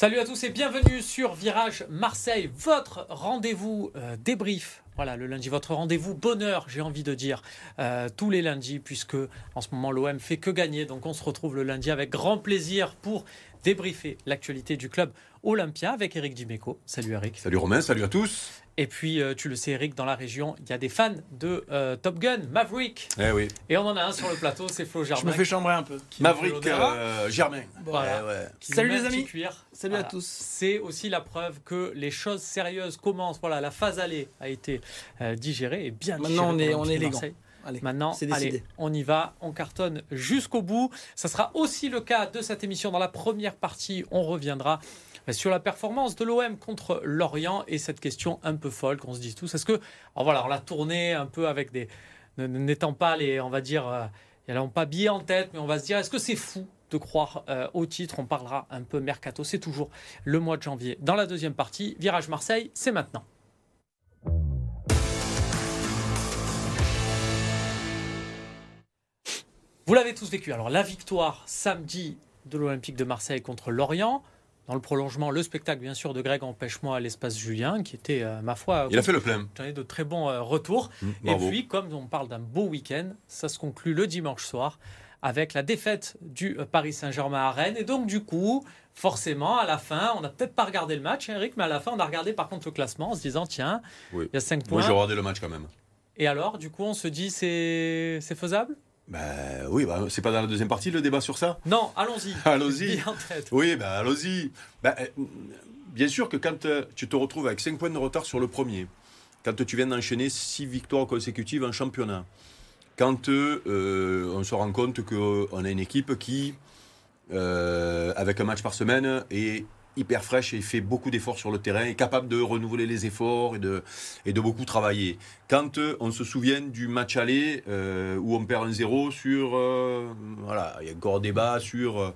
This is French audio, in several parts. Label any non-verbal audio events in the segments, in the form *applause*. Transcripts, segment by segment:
Salut à tous et bienvenue sur Virage Marseille, votre rendez-vous euh, débrief. Voilà, le lundi, votre rendez-vous bonheur, j'ai envie de dire, euh, tous les lundis, puisque en ce moment l'OM fait que gagner. Donc on se retrouve le lundi avec grand plaisir pour débriefer l'actualité du club Olympia avec Eric Dimeco. Salut Eric. Salut Romain, salut à tous. Et puis, euh, tu le sais, Eric, dans la région, il y a des fans de euh, Top Gun, Maverick. Eh oui. Et on en a un sur le plateau, c'est Flo Germain. Je me fais chambrer un peu. Maverick euh, Germain. Voilà. Ouais, ouais. qui Salut les amis. cuir. Salut Voilà. à tous. C'est aussi la preuve que les choses sérieuses commencent. Voilà, la phase aller a été euh, digérée et bien Maintenant, digérée on est- on est Marseille. Allez, Maintenant, allez, on y va, on cartonne jusqu'au bout. Ça sera aussi le cas de cette émission. Dans la première partie, on reviendra sur la performance de l'OM contre l'Orient et cette question un peu folle qu'on se dise tous. Est-ce que, alors voilà, on l'a tourné un peu avec des, n'étant pas les, on va dire, euh, n'ayant pas billets en tête, mais on va se dire, est-ce que c'est fou de croire euh, au titre? On parlera un peu mercato. C'est toujours le mois de janvier. Dans la deuxième partie, Virage Marseille, c'est maintenant. Vous l'avez tous vécu. Alors la victoire samedi de l'Olympique de Marseille contre l'Orient. Dans le prolongement, le spectacle bien sûr de Greg Empêche-moi à l'espace Julien, qui était, euh, ma foi, Il a fait le plein. j'en ai de très bons euh, retours. Mmh, Et puis, comme on parle d'un beau week-end, ça se conclut le dimanche soir avec la défaite du euh, Paris Saint-Germain à Rennes. Et donc, du coup, forcément, à la fin, on n'a peut-être pas regardé le match, Eric, mais à la fin, on a regardé par contre le classement en se disant, tiens, Oui. il y a 5 Moi, points. j'ai regardé le match quand même. Et alors, du coup, on se dit, c'est faisable? Ben oui, bah, c'est pas dans la deuxième partie le débat sur ça? Non, allons-y. *laughs* Allons-y. Oui, ben allons-y. Ben, euh, bien sûr que quand euh, tu te retrouves avec 5 points de retard sur le premier, quand tu viens d'enchaîner 6 victoires consécutives en championnat, quand euh, euh, on se rend compte qu'on a une équipe qui, euh, avec un match par semaine, est hyper fraîche et fait beaucoup d'efforts sur le terrain, est capable de renouveler les efforts et de, et de beaucoup travailler. Quand euh, on se souvient du match aller euh, où on perd un 0 sur... euh, voilà, il y a encore débat sur euh,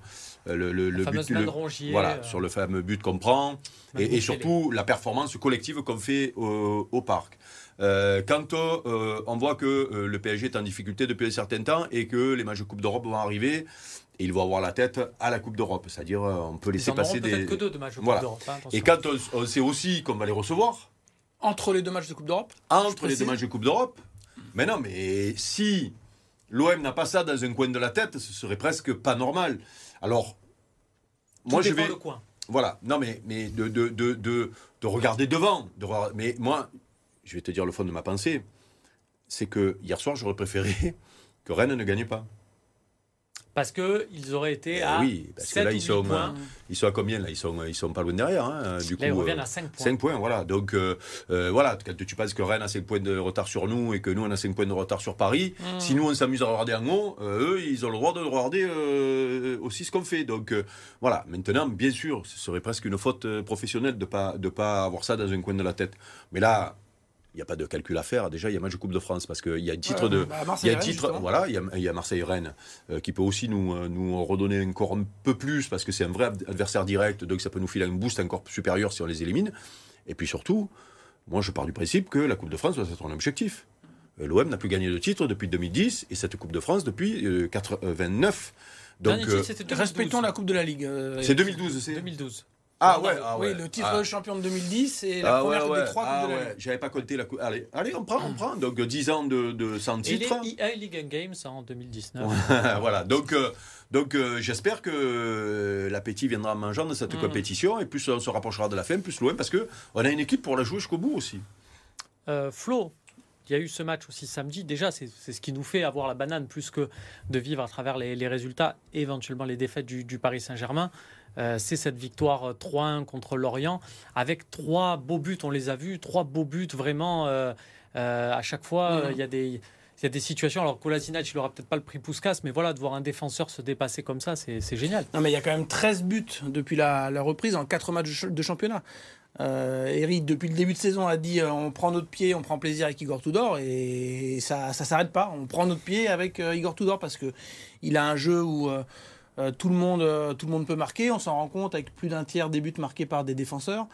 le, but... main le- de Rongier, voilà, sur le fameux but qu'on prend et, surtout la performance collective qu'on fait au, au parc. Euh, quand euh, on voit que euh, le PSG est en difficulté depuis un certain temps et que les matchs de Coupe d'Europe vont arriver, et ils vont avoir la tête à la Coupe d'Europe, c'est-à-dire euh, on peut Ils laisser en passer des. que deux de matchs de Coupe Voilà. d'Europe, hein. Et quand on, on sait aussi qu'on va les recevoir Entre les deux matchs de Coupe d'Europe, entre les deux matchs de Coupe d'Europe, mais non, mais si l'OM n'a pas ça dans un coin de la tête, ce serait presque pas normal. Alors, Tout moi je vais. le coin. Voilà, non mais, mais de, de, de, de, de regarder devant. De, mais moi, je vais te dire le fond de ma pensée, c'est que hier soir, j'aurais préféré *laughs* que Rennes ne gagne pas. Parce qu'ils auraient été Eh à oui, parce que 7 là, ou ils 8 sont, points. Ils sont à combien là? Ils sont, ils sont pas loin derrière. hein, du Là, ils coup, reviennent euh, à 5 points. 5 points, voilà. Donc, euh, euh, voilà, quand tu penses que Rennes a 5 points de retard sur nous et que nous, on a 5 points de retard sur Paris, Mmh. si nous, on s'amuse à regarder en haut, euh, eux, ils ont le droit de regarder euh, aussi ce qu'on fait. Donc, euh, voilà. Maintenant, bien sûr, ce serait presque une faute euh, professionnelle de ne pas, de pas avoir ça dans un coin de la tête. Mais là, il n'y a pas de calcul à faire. Déjà, il y a match de Coupe de France parce qu'il y a un titre Ouais, de. bah, Il y a Marseille, un titre, justement. voilà, il y a, il y a Marseille-Rennes euh, qui peut aussi nous, euh, nous redonner encore un peu plus parce que c'est un vrai ad- adversaire direct, donc ça peut nous filer un boost encore supérieur si on les élimine. Et puis surtout, moi je pars du principe que la Coupe de France doit être un objectif. Euh, L'OM n'a plus gagné de titre depuis 2010 et cette Coupe de France depuis euh, 89. Donc Dernier euh, titre, c'était 2012. respectons la Coupe de la Ligue. euh, c'est 2012. Ah ouais, oui, le titre Ah. de champion de 2010 et la Ah première ouais. des trois Ah Coupes de la ouais, j'avais pas compté la coupe. Allez, allez, on prend, on prend. Donc 10 ans de, de sans Et les titre. EA League and Games en 2019. *laughs* voilà, donc, euh, donc euh, j'espère que euh, l'appétit viendra en mangeant de cette Mm. compétition et plus on se rapprochera de la fin, plus loin, parce que on a une équipe pour la jouer jusqu'au bout aussi. Euh, Flo, il y a eu ce match aussi samedi. Déjà, c'est ce qui nous fait avoir la banane plus que de vivre à travers les, les résultats, éventuellement les défaites du, du Paris Saint-Germain. Euh, c'est cette victoire euh, 3-1 contre l'Orient avec trois beaux buts. On les a vus, trois beaux buts vraiment. euh, euh, à chaque fois, euh, il y a des. Il y a des situations, alors Kolasinac, il n'aura peut-être pas le prix Pouskas, mais voilà, de voir un défenseur se dépasser comme ça, c'est génial. Non, mais il y a quand même 13 buts depuis la, la reprise en 4 matchs de ch- de championnat. Euh, Eric, depuis le début de saison, a dit euh, on prend notre pied, on prend plaisir avec Igor Tudor et ça ça s'arrête pas. On prend notre pied avec euh, Igor Tudor parce que il a un jeu où euh, tout, le monde, tout le monde peut marquer. On s'en rend compte avec plus d'un tiers des buts marqués par des défenseurs.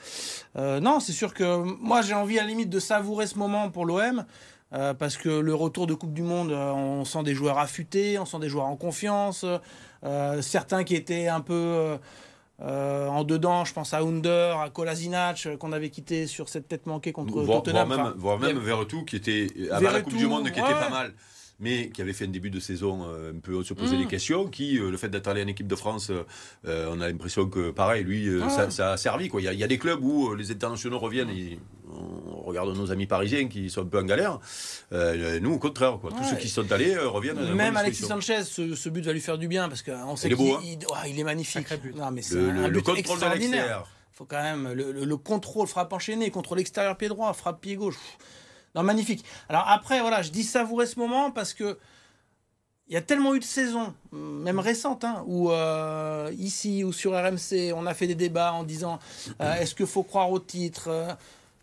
Non, c'est sûr que moi j'ai envie à la limite de savourer ce moment pour l'OM. parce que le retour de Coupe du Monde, on sent des joueurs affûtés, on sent des joueurs en confiance, certains qui étaient un peu euh, en dedans, je pense à Under, à Kolasinac, euh, qu'on avait quitté sur cette tête manquée contre Tottenham. Voire même, Enfin, voire même Verretou, qui était avant la Coupe du Monde, qui était pas mal. Mais qui avait fait un début de saison euh, un peu, on se posait Mm. des questions, qui, euh, le fait d'être allé en équipe de France, euh, on a l'impression que, pareil, lui, euh, Ouais. ça, ça a servi. Quoi. Il, y a, il y a des clubs où euh, les internationaux reviennent, et on regarde nos amis parisiens qui sont un peu en galère. Euh, nous, au contraire, quoi. tous ceux qui sont allés euh, reviennent. à Même Alexis. Sanchez, ce, ce but va lui faire du bien parce qu'on sait Il est qu'il beau, hein il- il est magnifique. Non, mais c'est Le, un le- le but contrôle de extraordinaire. faut quand même le, le- le contrôle, frappe enchaînée contre l'extérieur pied droit, frappe pied gauche. Non, magnifique. Alors après, voilà, je dis savourer ce moment parce que il y a tellement eu de saisons, même récentes, hein, où euh, ici ou sur RMC, on a fait des débats en disant euh, est-ce qu'il faut croire au titre euh,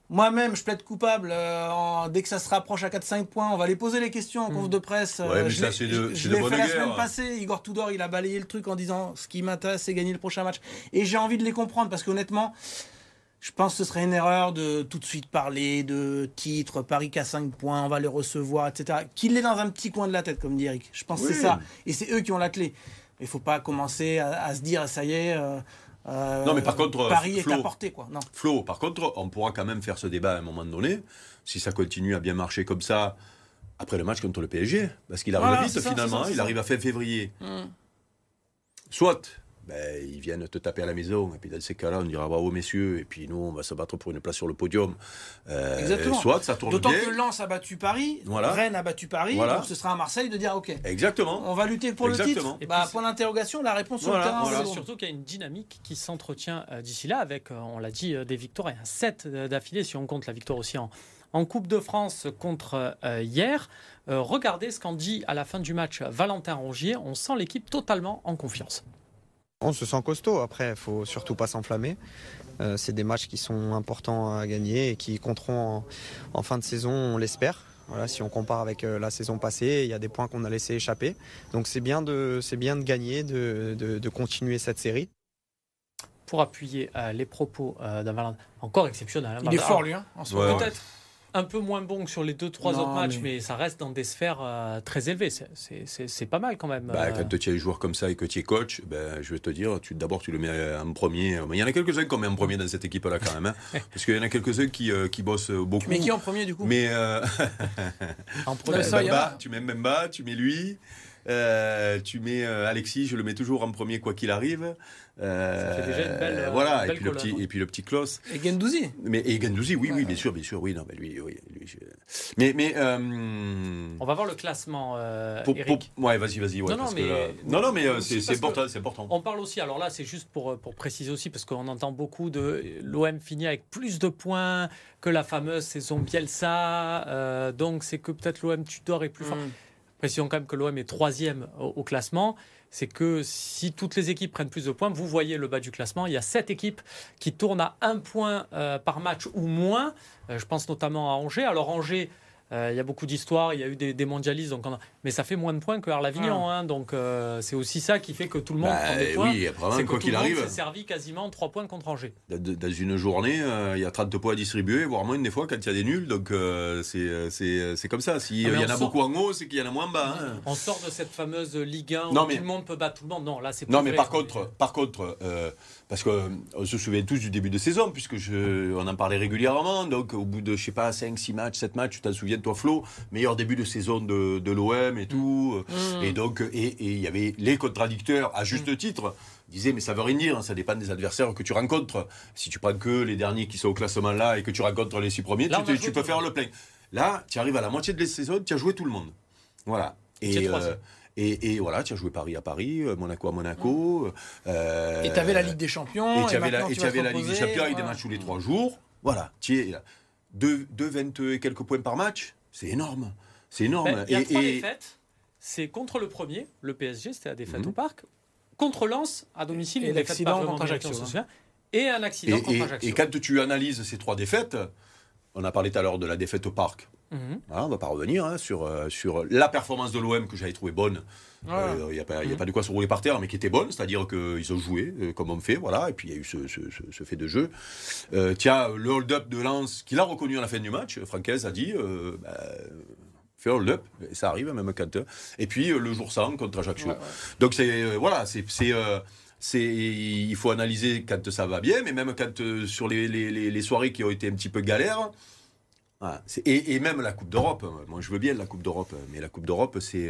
moi-même, je plaide coupable. en- dès que ça se rapproche à 4-5 points, on va les poser les questions en conf de presse. Ouais, mais je ça, c'est de- je- l'ai fait la semaine passée. Igor Tudor, il a balayé le truc en disant ce qui m'intéresse, c'est gagner le prochain match. Et j'ai envie de les comprendre parce qu'honnêtement, je pense que ce serait une erreur de tout de suite parler de titre, Paris qu'à 5 points, on va les recevoir, etc. Qu'il l'ait dans un petit coin de la tête, comme dit Eric. Je pense que c'est ça. Et c'est eux qui ont la clé. Il ne faut pas commencer à, à se dire, ça y est. euh, euh, Non, mais par contre, Paris Flo- est à portée, quoi. Non. Flo, par contre, on pourra quand même faire ce débat à un moment donné, si ça continue à bien marcher comme ça, après le match contre le PSG, parce qu'il arrive Voilà, vite ça, finalement, ça, c'est il arrive à fin février. Mm. Soit, ben, ils viennent te taper à la maison, et puis dans ces cas-là, on dira bravo messieurs, et puis nous, on va se battre pour une place sur le podium. Euh, Exactement. Soit ça tourne D'autant bien. que Lens a battu Paris, Voilà. Rennes a battu Paris, Voilà. donc ce sera à Marseille de dire ok, Exactement. on va lutter pour Exactement. le Et titre. Bah, puis, point d'interrogation, la réponse sur Voilà, le terrain. voilà. c'est surtout qu'il y a une dynamique qui s'entretient euh, d'ici là avec, euh, on l'a dit, des victoires. Il y a 7 d'affilée si on compte la victoire aussi en, en Coupe de France contre euh, hier. Euh, regardez ce qu'en dit à la fin du match Valentin Rongier. On sent l'équipe totalement en confiance. On se sent costaud. Après, il faut surtout pas s'enflammer. Euh, c'est des matchs qui sont importants à gagner et qui compteront en, en fin de saison, on l'espère. Voilà, si on compare avec euh, la saison passée, il y a des points qu'on a laissé échapper. Donc c'est bien de, c'est bien de gagner, de, de- de continuer cette série. Pour appuyer euh, les propos euh, d'un Valentin, encore exceptionnel. hein, Il est fort lui. Hein, en ce Ouais, moment. ouais. Peut-être un peu moins bon que sur les deux, trois Non, autres matchs, mais- mais... ça reste dans des sphères euh, très élevées. C'est- C'est c'est- c'est pas mal quand même. Bah, euh. quand tu es joueur comme ça et que tu es coach, ben, je vais te dire, tu, d'abord tu le mets en premier. Il y en a quelques-uns qu'on met en premier dans cette équipe-là quand même. hein. *laughs* parce qu'il y en a quelques-uns qui, euh, qui bossent beaucoup. Mais qui en premier du coup? Mais euh, *laughs* en premier. ça, il y en a. Bemba, tu mets Mbemba, tu mets lui. Euh, tu mets euh, Alexis, je le mets toujours en premier quoi qu'il arrive. Euh, Ça fait déjà une belle, voilà, une belle et puis le petit et puis le petit Klaus. Et Gendouzi Mais et Gendouzi, oui, Ouais. oui, bien sûr, bien sûr, oui, non, mais lui, oui, lui, je- mais mais euh, On va voir le classement, euh, pour- Eric. pour- ouais, vas-y, vas-y, ouais, Non, non, mais- là- non, non, mais euh, c'est important, c'est important. On parle aussi, alors là c'est juste pour, pour préciser aussi, parce qu'on entend beaucoup de l'OM finit avec plus de points que la fameuse saison Bielsa, euh, donc c'est que peut-être l'OM Tudor est plus fort. Mm. Précisons quand même que l'OM est troisième au, classement. C'est que si toutes les équipes prennent plus de points, vous voyez le bas du classement, il y a sept équipes qui tournent à un point euh, par match ou moins. Euh, je pense notamment à Angers. Alors Angers, il y a beaucoup d'histoires, il y a eu des, des mondialistes, donc a- mais ça fait moins de points que Arlavignon. hein. donc euh, c'est aussi ça qui fait que tout le monde Bah, prend des points. oui, que quoi qu'il arrive, s'est servi quasiment 3 points contre Angers. dans une journée, euh, il y a 30 points à distribuer, voire moins des fois quand il y a des nuls. Donc euh, c'est euh, euh, comme ça. S'il Ah, y en a sort- beaucoup en haut, c'est qu'il y en a moins bas. hein. On sort de cette fameuse Ligue 1 Non, où mais- tout le monde peut battre tout le monde. Non, là c'est Non, mais vrai. par contre, par contre, euh, parce qu'on se souvient tous du début de saison, puisque je, on en parlait régulièrement. Donc, au bout de, je sais pas, 5, 6 matchs, 7 matchs, tu t'en souviens, toi, Flo, meilleur début de saison de, de l'OM et tout. Mm. Et donc, et il y avait les contradicteurs, à juste titre, disaient, mais ça veut rien dire, hein, ça dépend des adversaires que tu rencontres. Si tu prends que les derniers qui sont au classement là et que tu rencontres les 6 premiers, Là, tu, tu peux faire le le plein. Là, tu arrives à la moitié de la saison, tu as joué tout le monde. Voilà. Tu Et, troisième. et, et voilà, tu as joué Paris à Paris, euh, Monaco à Monaco. euh, Et t'avais la Ligue des Champions. et tu avais la, et tu tu avais la Ligue des Champions avec des voilà. matchs tous les trois jours. Voilà, tu es là. Deux, deux 20 et quelques points par match, c'est énorme. C'est énorme. Ben, Il y a et, trois et- défaites. C'est contre le premier, le PSG, c'était la défaite Mhm. au parc. Contre Lens, à domicile, Et une défaite Ajaccio, hein. Et un accident et- contre et- Ajaccio. et quand tu analyses ces trois défaites, on a parlé tout à l'heure de la défaite au parc. Mhm. Voilà, on va pas revenir hein, sur, euh, sur la performance de l'OM que j'avais trouvé bonne. Voilà. Il n'y a, a Mhm. pas de quoi se rouler par terre, mais qui était bonne, c'est-à-dire qu'ils ont joué euh, comme on fait, voilà, et puis il y a eu ce, ce- ce- ce fait de jeu. Euh, Tiens, le hold-up de Lens, qu'il a reconnu à la fin du match, Francaise a dit, euh, bah, fais hold-up, ça arrive même quand. Et puis euh, le jour sans contre Ajaccio. Ouais, ouais. Donc c'est euh, voilà, c'est c'est, euh, il faut analyser quand ça va bien, mais même quand euh, sur les, les, les, soirées qui ont été un petit peu galères. Et, et, même la Coupe d'Europe. Moi, je veux bien la Coupe d'Europe, mais la Coupe d'Europe, c'est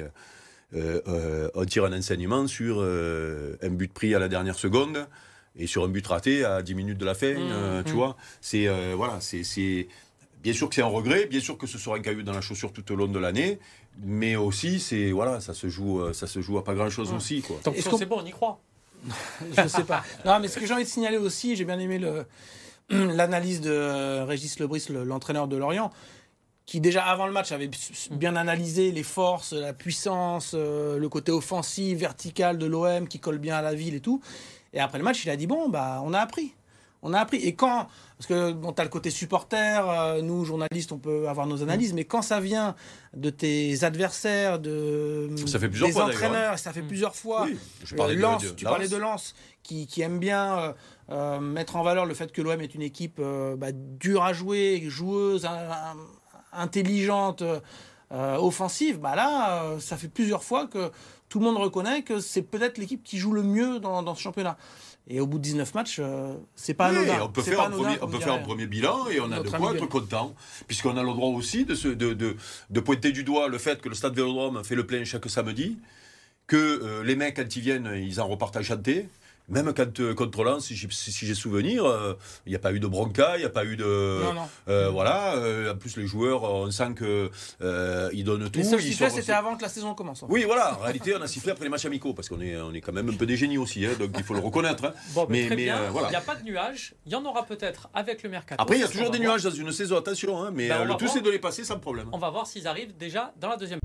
euh, euh, on tire un enseignement sur un but pris à la dernière seconde et sur un but raté à 10 minutes de la fin. Mmh, tu mmh. vois, c'est voilà, c'est bien sûr que c'est un regret, bien sûr que ce sera un caillou dans la chaussure tout au long de l'année, mais aussi c'est voilà, ça se joue, ça se joue à pas grand chose mmh. aussi quoi. Donc c'est bon, on y croit. *laughs* je sais pas. Non, mais ce que j'ai envie de signaler aussi, j'ai bien aimé le, *clears throat* l'analyse de Régis Lebris, l'entraîneur de Lorient, qui déjà avant le match avait bien analysé les forces, la puissance, euh, le côté offensif, vertical de l'OM qui colle bien à la ville et tout. Et après le match, il a dit bon, bah, on a appris. On a appris. Et quand, parce que bon, tu as le côté supporter, euh, nous journalistes, on peut avoir nos analyses, mais quand ça vient de tes adversaires, de ça fait plusieurs des entraîneurs, ça fait mm. plusieurs fois. Oui, je parlais de, Lance, tu parlais de Lance, qui, qui aime bien euh, euh, mettre en valeur le fait que l'OM est une équipe bah, dure à jouer, joueuse, intelligente, offensive. Bah là, ça fait plusieurs fois que tout le monde reconnaît que c'est peut-être l'équipe qui joue le mieux dans, dans ce championnat. Et au bout de 19 matchs, euh, c'est pas anodin. On peut faire, un, premier, on peut faire un premier bilan et on a de quoi être content. Puisqu'on a le droit aussi de, se, de, de, de, pointer du doigt le fait que le stade Vélodrome fait le plein chaque samedi, que euh, les mecs, quand ils viennent, ils en repartent à chanter. Même quand euh, contre Lens, si j'ai si souvenir, euh, il n'y a pas eu de bronca, il n'y a pas eu de. Non, non. Euh, voilà. en plus, les joueurs, on sent qu'ils donnent tout. Les seuls sifflets, c'était avant que la saison commence. Oui, voilà. En réalité, on a sifflé après les matchs amicaux parce qu'on est, on est quand même un peu des génies aussi, hein, donc il faut le reconnaître. Hein. mais, mais, voilà. Il n'y a pas de nuages. Il y en aura peut-être avec le mercato. Après, il y a toujours des nuages dans une saison, attention. Hein, mais ben, le tout, c'est de les passer sans problème. On va voir s'ils arrivent déjà dans la deuxième.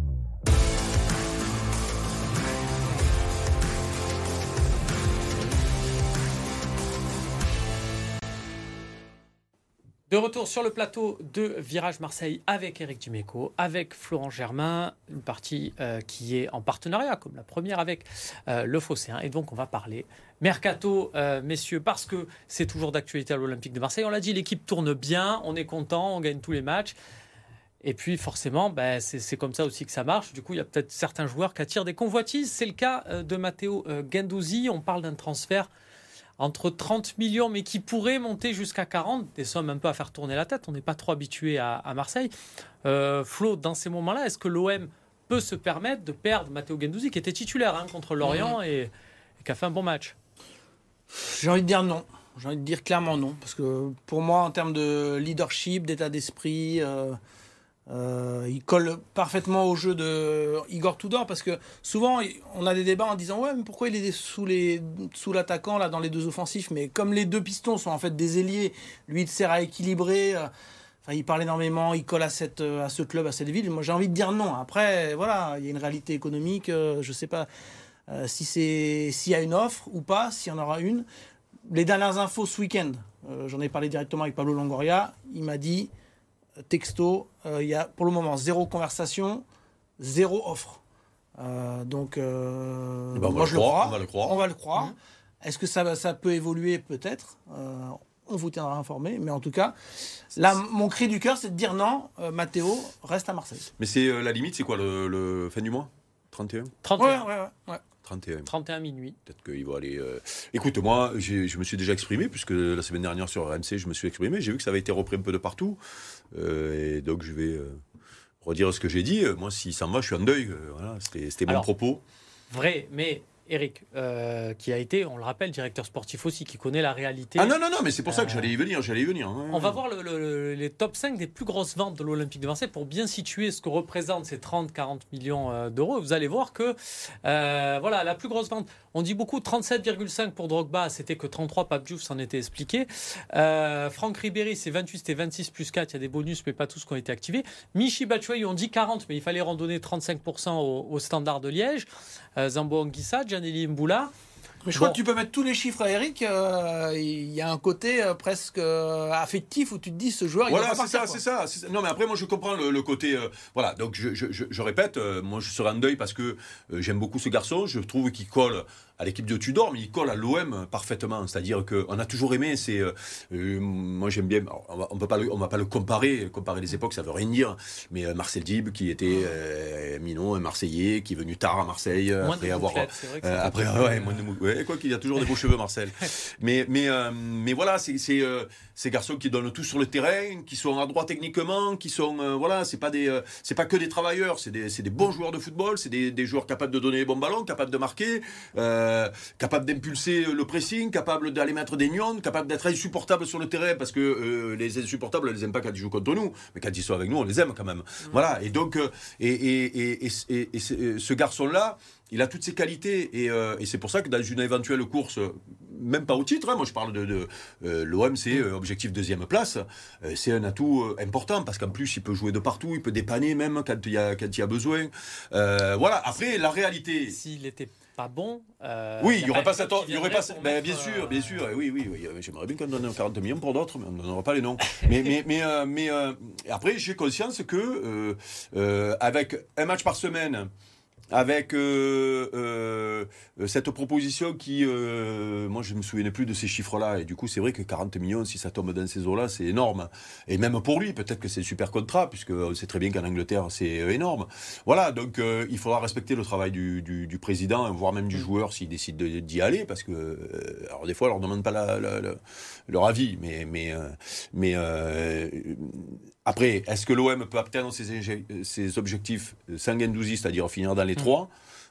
De retour sur le plateau de Virage Marseille avec Eric Dimeco, avec Florent Germain, une partie euh, qui est en partenariat, comme la première avec euh, le Phocéen. Et donc, on va parler mercato, euh, messieurs, parce que c'est toujours d'actualité à l'Olympique de Marseille. On l'a dit, l'équipe tourne bien, on est content, on gagne tous les matchs. Et puis forcément, ben, c'est comme ça aussi que ça marche. Du coup, il y a peut-être certains joueurs qui attirent des convoitises. C'est le cas de Matteo Gendouzi. On parle d'un transfert entre 30 millions, mais qui pourrait monter jusqu'à 40, des sommes un peu à faire tourner la tête. On n'est pas trop habitué à, Marseille. Euh, Flo, dans ces moments-là, est-ce que l'OM peut se permettre de perdre Matteo Gendouzi, qui était titulaire hein, contre Lorient et, qui a fait un bon match? J'ai envie de dire non. J'ai envie de dire clairement non. Parce que pour moi, en termes de leadership, d'état d'esprit, euh, euh, il colle parfaitement au jeu de Igor Tudor parce que souvent on a des débats en disant ouais mais pourquoi il est sous l'attaquant là dans les deux offensifs? Mais comme les deux pistons sont en fait des ailiers lui il sert à équilibrer euh, enfin il parle énormément il colle à cette à ce club à cette ville. Moi j'ai envie de dire non. Après voilà il y a une réalité économique euh, je sais pas si c'est s'il y a une offre ou pas s'il y en aura une. Les dernières infos ce week-end j'en ai parlé directement avec Pablo Longoria. Il m'a dit texto, euh, il y a pour le moment zéro conversation, zéro offre. Euh, donc, euh, moi je le crois. On va le croire. On va le croire. Mmh. Est-ce que ça, ça peut évoluer? Peut-être. on vous tiendra informé. Mais en tout cas, là, mon cri du cœur, c'est de dire non, Mathéo reste à Marseille. Mais c'est la limite, c'est quoi le, fin du mois? 31 31. Ouais, ouais, ouais. 31. 31 minuit. Peut-être qu'il va aller. Écoute, moi, je me suis déjà exprimé, puisque la semaine dernière sur RMC, je me suis exprimé. J'ai vu que ça avait été repris un peu de partout. Euh, et donc, je vais euh, redire ce que j'ai dit. Moi, si ça me va, je suis en deuil. Euh, voilà, c'était mon propos. Vrai, mais Eric, euh, qui a été, on le rappelle, directeur sportif aussi, qui connaît la réalité. Ah non, non, non, mais c'est pour ça que j'allais y venir, j'allais y venir. On va voir les top 5 des plus grosses ventes de l'Olympique de Marseille pour bien situer ce que représentent ces 30-40 millions euh, d'euros. Vous allez voir que, euh, voilà, la plus grosse vente, on dit beaucoup 37,5 pour Drogba, c'était que 33, Pape Diouf s'en était expliqué. Franck Ribéry, c'est 28, c'était 26 plus 4, il y a des bonus, mais pas tous qui ont été activés. Michi Batshuayi, on dit 40, mais il fallait randonner 35% au, au, standard de Liège. Zambo Anguissa, Mboula. Mais je crois que tu peux mettre tous les chiffres à Eric. Euh, il y a un côté euh, presque euh, affectif où tu te dis ce joueur. Voilà, c'est ça, c'est ça, Non, mais après, moi, je comprends le, côté. voilà, donc je, je, je, répète, moi, je serai en deuil parce que j'aime beaucoup ce garçon. Je trouve qu'il colle à l'équipe de Tudor, mais il colle à l'OM parfaitement. C'est-à-dire qu'on a toujours aimé. C'est, euh, euh, moi, j'aime bien. On pas, on va pas le comparer. Comparer les époques, ça veut rien dire. Mais euh, Marcel Dib, qui était euh, Minon, un Marseillais, qui est venu tard à Marseille après avoir, après, ouais, moins de ouais, quoi qu'il y a toujours des beaux cheveux, Marcel. *laughs* Mais, mais, mais voilà, c'est, ces garçons qui donnent tout sur le terrain, qui sont adroits techniquement, qui sont, voilà, c'est pas des, c'est pas que des travailleurs, c'est des, des bons joueurs de football, c'est des, des, joueurs capables de donner les bons ballons, capables de marquer. Euh, capable d'impulser le pressing, capable d'aller mettre des nions, capable d'être insupportable sur le terrain parce que euh, les insupportables, on les aime pas quand ils jouent contre nous, mais quand ils sont avec nous, on les aime quand même. Mm. Voilà. Et donc, euh, et, ce garçon-là, il a toutes ses qualités et, c'est pour ça que dans une éventuelle course, même pas au titre, hein, moi je parle de, l'OM, c'est mm. objectif deuxième place, c'est un atout important parce qu'en plus il peut jouer de partout, il peut dépanner même quand il y a, quand il y a besoin. voilà. Après la réalité. S'il était pas bon. Euh, oui, il n'y aurait pas cette. Il y aurait pas. Ben, bien sûr, bien sûr. Oui, oui, oui. J'aimerais bien qu'on donne 40 millions pour d'autres, mais on ne donnera pas les noms. *laughs* mais mais, mais, euh, mais euh, après, j'ai conscience que avec un match par semaine, avec euh, euh, cette proposition qui, euh, moi je ne me souvenais plus de ces chiffres-là, et du coup c'est vrai que 40 millions, si ça tombe dans ces eaux-là, c'est énorme. Et même pour lui, peut-être que c'est un super contrat, puisque on sait très bien qu'en Angleterre c'est énorme. Voilà, donc il faudra respecter le travail du, du, président, voire même du mm. joueur s'il décide d'y aller, parce que, alors des fois on leur demande pas la, leur avis, mais, mais, mais après, est-ce que l'OM peut atteindre ses, objectifs sans Gendouzi, c'est-à-dire finir dans les mm. trois?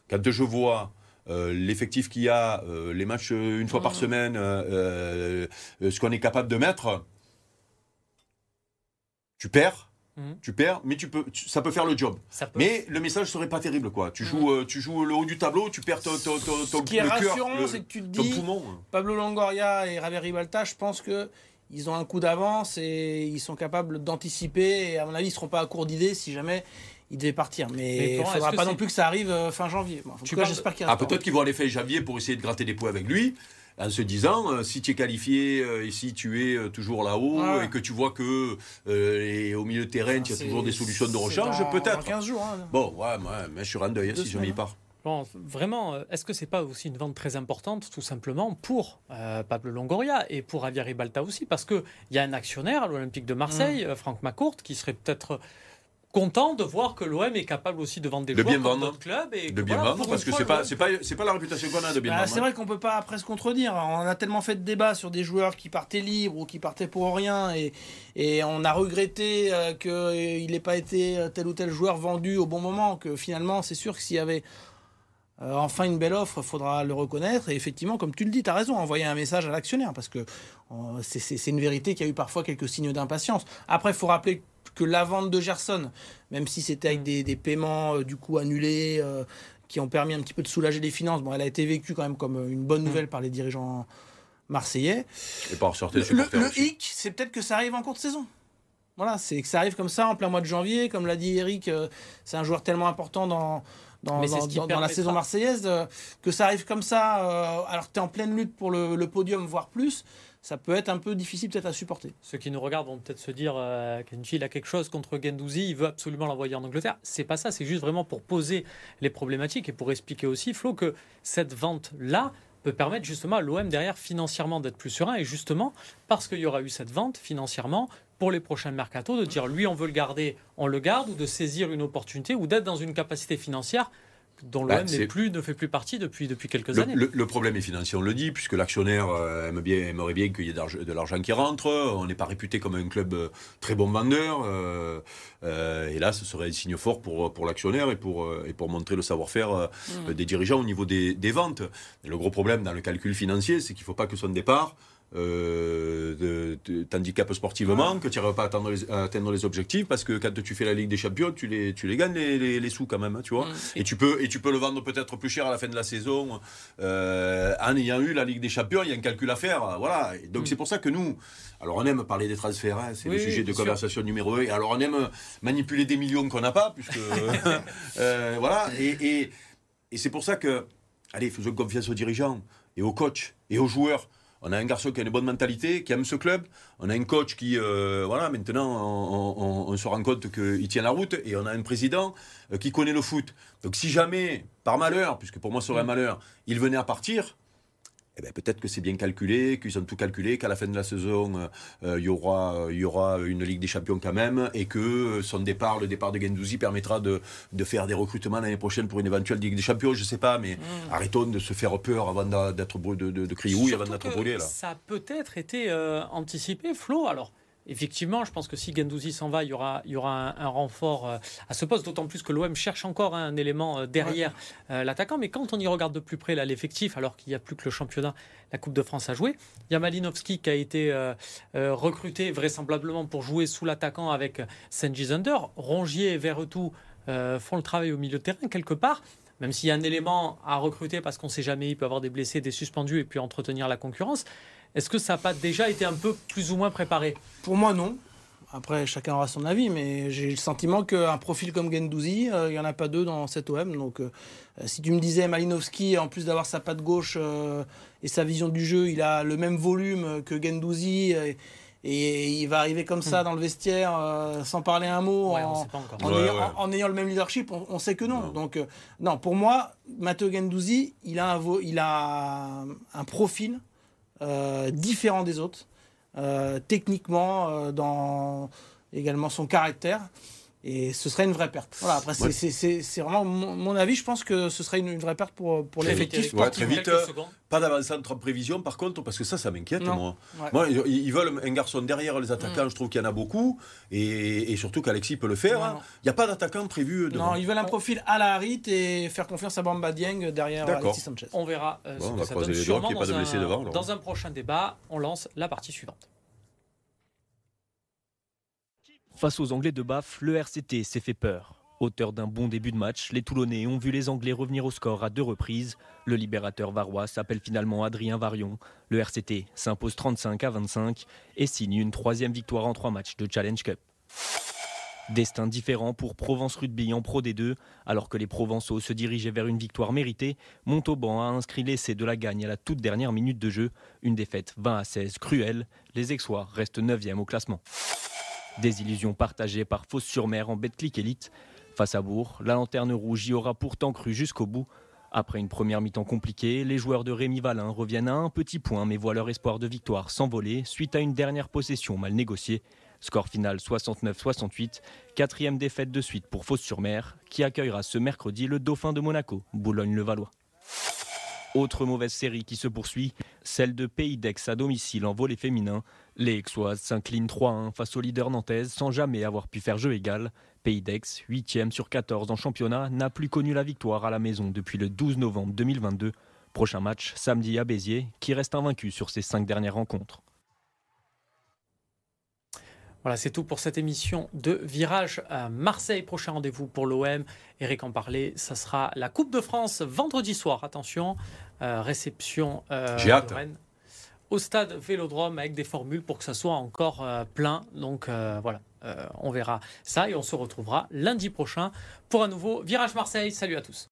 Quand je vois euh, l'effectif qu'il y a, euh, les matchs une fois par mm. semaine, euh, ce qu'on est capable de mettre, tu perds. Mm. Tu perds, mais tu peux, ça peut faire le job. Mais le message serait pas terrible, quoi. Tu joues, tu joues le haut du tableau, tu perds ton, ton, ton, Ce qui est rassurant, c'est que tu te dis, Pablo Longoria et Javier Ribalta, je pense que ils ont un coup d'avance et ils sont capables d'anticiper. Et à mon avis, ils ne seront pas à court d'idées si jamais ils devaient partir. Mais il ne faudra pas non plus que ça arrive euh, fin janvier. En tout cas, j'espère qu'il Ah, peut-être qu'ils vont aller faire janvier pour essayer de gratter des points avec lui en se disant euh, si tu es qualifié euh, et si tu es toujours là-haut et que tu vois que au milieu de terrain tu as toujours des solutions de rechange peut-être 15 jours hein. bon ouais, mais je suis en deuil hein, si je n'y pars Bon, vraiment, euh, est-ce que c'est pas aussi une vente très importante, tout simplement, pour euh, Pablo Longoria et pour Javier Ribalta aussi? Parce qu'il y a un actionnaire à l'Olympique de Marseille, mm. euh, Franck McCourt, qui serait peut-être content de voir que l'OM est capable aussi de vendre des de joueurs comme d'autres clubs et de bien vendre parce que c'est pas c'est pas c'est pas la réputation qu'on a de bien bah, vendre. C'est vrai qu'on peut pas presque contredire. On a tellement fait de débats sur des joueurs qui partaient libres ou qui partaient pour rien et et on a regretté qu'il n'ait pas été tel ou tel joueur vendu au bon moment que finalement c'est sûr que s'il y avait euh, enfin une belle offre, il faudra le reconnaître. Et effectivement, comme tu le dis, tu as raison, envoyer un message à l'actionnaire, parce que euh, c'est une vérité qu'il y a eu parfois quelques signes d'impatience. Après, il faut rappeler que la vente de Gerson, même si c'était avec mm. des, paiements euh, du coup annulés, qui ont permis un petit peu de soulager les finances, bon, elle a été vécue quand même comme une bonne nouvelle mm. par les dirigeants marseillais. Et pas ressortir le, le, le hic, c'est peut-être que ça arrive en cours de saison. Voilà, c'est que ça arrive comme ça en plein mois de janvier. Comme l'a dit Eric, c'est un joueur tellement important dans, dans, dans, la saison marseillaise, euh, que ça arrive comme ça, euh, alors que tu es en pleine lutte pour le, podium, voire plus, ça peut être un peu difficile peut-être à supporter. Ceux qui nous regardent vont peut-être se dire euh, Kenji, il a quelque chose contre Gendouzi, il veut absolument l'envoyer en Angleterre. C'est pas ça, c'est juste vraiment pour poser les problématiques et pour expliquer aussi, Flo, que cette vente-là peut permettre justement à l'OM derrière financièrement d'être plus serein et justement parce qu'il y aura eu cette vente financièrement pour les prochains mercato de dire lui on veut le garder, on le garde ou de saisir une opportunité ou d'être dans une capacité financière dont l'OM bah, plus, ne fait plus partie depuis, depuis quelques années. Le, problème est financier, on le dit, puisque l'actionnaire euh, aime bien, aimerait bien qu'il y ait de l'argent qui rentre. On n'est pas réputé comme un club euh, très bon vendeur. Euh, et là, ce serait un signe fort pour, pour l'actionnaire et pour, et pour montrer le savoir-faire mmh. des dirigeants au niveau des, des ventes. le gros problème dans le calcul financier, c'est qu'il ne faut pas que son départ euh, t'handicapes sportivement, que tu n'arrives pas à atteindre, les, atteindre, les, objectifs, parce que quand tu fais la Ligue des Champions, tu les, tu les gagnes les, les, sous quand même, hein, tu vois. Mm. Et, tu peux, et tu peux le vendre peut-être plus cher à la fin de la saison. Euh, en ayant eu la Ligue des Champions, il y a un calcul à faire. Voilà. donc mm. c'est pour ça que nous, alors on aime parler des transferts, hein, c'est le sujet de conversation numéro 1. Et alors on aime manipuler des millions qu'on n'a pas, puisque. *laughs* euh, voilà. Et, et, et c'est pour ça que, allez, faisons confiance aux dirigeants et aux coachs et aux joueurs On a un garçon qui a une bonne mentalité, qui aime ce club. On a un coach qui, euh, voilà, maintenant, on, se rend compte qu'il tient la route. Et on a un président euh, qui connaît le foot. Donc si jamais, par malheur, puisque pour moi ce serait un mm. malheur, il venait à partir, eh ben, peut-être que c'est bien calculé, qu'ils ont tout calculé, qu'à la fin de la saison, euh, euh, il y, aura, y aura une Ligue des Champions quand même, et que son départ, le départ de Gendouzi, permettra de, de faire des recrutements l'année prochaine pour une éventuelle Ligue des Champions, je ne sais pas, mais mm. arrêtons de se faire peur avant d'être de, de, de, crier oui, avant d'être brûlé. Là. Ça a peut-être été euh, anticipé, Flo, alors effectivement, je pense que si Gendouzi s'en va, il y aura, il y aura un, renfort euh, à ce poste, d'autant plus que l'OM cherche encore un élément euh, derrière euh, l'attaquant. Mais quand on y regarde de plus près l'effectif, alors qu'il n'y a plus que le championnat, la Coupe de France à jouer, il y a Malinowski qui a été recruté vraisemblablement pour jouer sous l'attaquant avec Senji Zunder. Rongier et Verretou font le travail au milieu de terrain quelque part même s'il y a un élément à recruter parce qu'on ne sait jamais, il peut avoir des blessés, des suspendus et puis entretenir la concurrence. Est-ce que ça n'a pas déjà été un peu plus ou moins préparé Pour moi, non. Après, chacun aura son avis, mais j'ai le sentiment qu'un profil comme Gendouzi, euh, il n'y en a pas deux dans cet OM. Donc, euh, si tu me disais Malinowski, en plus d'avoir sa patte gauche euh, et sa vision du jeu, il a le même volume que Gendouzi. Et, il va arriver comme ça hmm. dans le vestiaire sans parler un mot, en, ayant, le même leadership, on, sait que non. Donc, non, pour moi, Matteo Gendouzi, il a un, il a un profil euh, différent des autres, euh, techniquement, euh, dans également son caractère. Et ce serait une vraie perte. Voilà, après, c'est vraiment mon, avis. Je pense que ce serait une, vraie perte pour, pour l'effectif. Ouais, très vite. pas d'avancée entre prévision, par contre, parce que ça, ça m'inquiète, moi. moi. Ils veulent un garçon derrière les attaquants. Mm. Je trouve qu'il y en a beaucoup. Et, et surtout qu'Alexis peut le faire. Hein. Il n'y a pas d'attaquant prévu. Non, ils veulent un profil à la Harit et faire confiance à Bamba Dieng derrière Alexis Sanchez. On verra ce que ça donne. Sûrement dans, un, devant, dans un prochain débat, on lance la partie suivante. Face aux Anglais de Baf, le RCT s'est fait peur. Auteur d'un bon début de match, les Toulonnais ont vu les Anglais revenir au score à deux reprises. Le libérateur varois s'appelle finalement Adrien Varion. Le RCT s'impose 35 à 25 et signe une troisième victoire en trois matchs de Challenge Cup. Destin différent pour Provence Rugby en Pro D2. Alors que les Provençaux se dirigeaient vers une victoire méritée, Montauban a inscrit l'essai de la gagne à la toute dernière minute de jeu. Une défaite 20 à 16 cruelle. Les Aixois restent 9e au classement. Des illusions partagées par Fos-sur-Mer en Betclic Elite. Face à Bourg, la lanterne rouge y aura pourtant cru jusqu'au bout. Après une première mi-temps compliquée, les joueurs de Rémi Valin reviennent à un petit point mais voient leur espoir de victoire s'envoler suite à une dernière possession mal négociée. Score final 69-68, quatrième défaite de suite pour Fos-sur-Mer, qui accueillera ce mercredi le dauphin de Monaco, Boulogne-le-Valois. Autre mauvaise série qui se poursuit, celle de Pays d'Aix à domicile en volet féminin. Les Aixoises s'inclinent 3-1 face au leader nantaise sans jamais avoir pu faire jeu égal. Pays d'Aix, 8e sur 14 en championnat, n'a plus connu la victoire à la maison depuis le 12 novembre 2022. Prochain match samedi à Béziers, qui reste invaincu sur ses cinq dernières rencontres. Voilà, c'est tout pour cette émission de Virage à Marseille. Prochain rendez-vous pour l'OM. Eric en parlait, ça sera la Coupe de France vendredi soir. Attention, euh, réception euh, au stade Vélodrome avec des formules pour que ça soit encore euh, plein. Donc voilà, on verra ça et on se retrouvera lundi prochain pour un nouveau Virage Marseille. Salut à tous.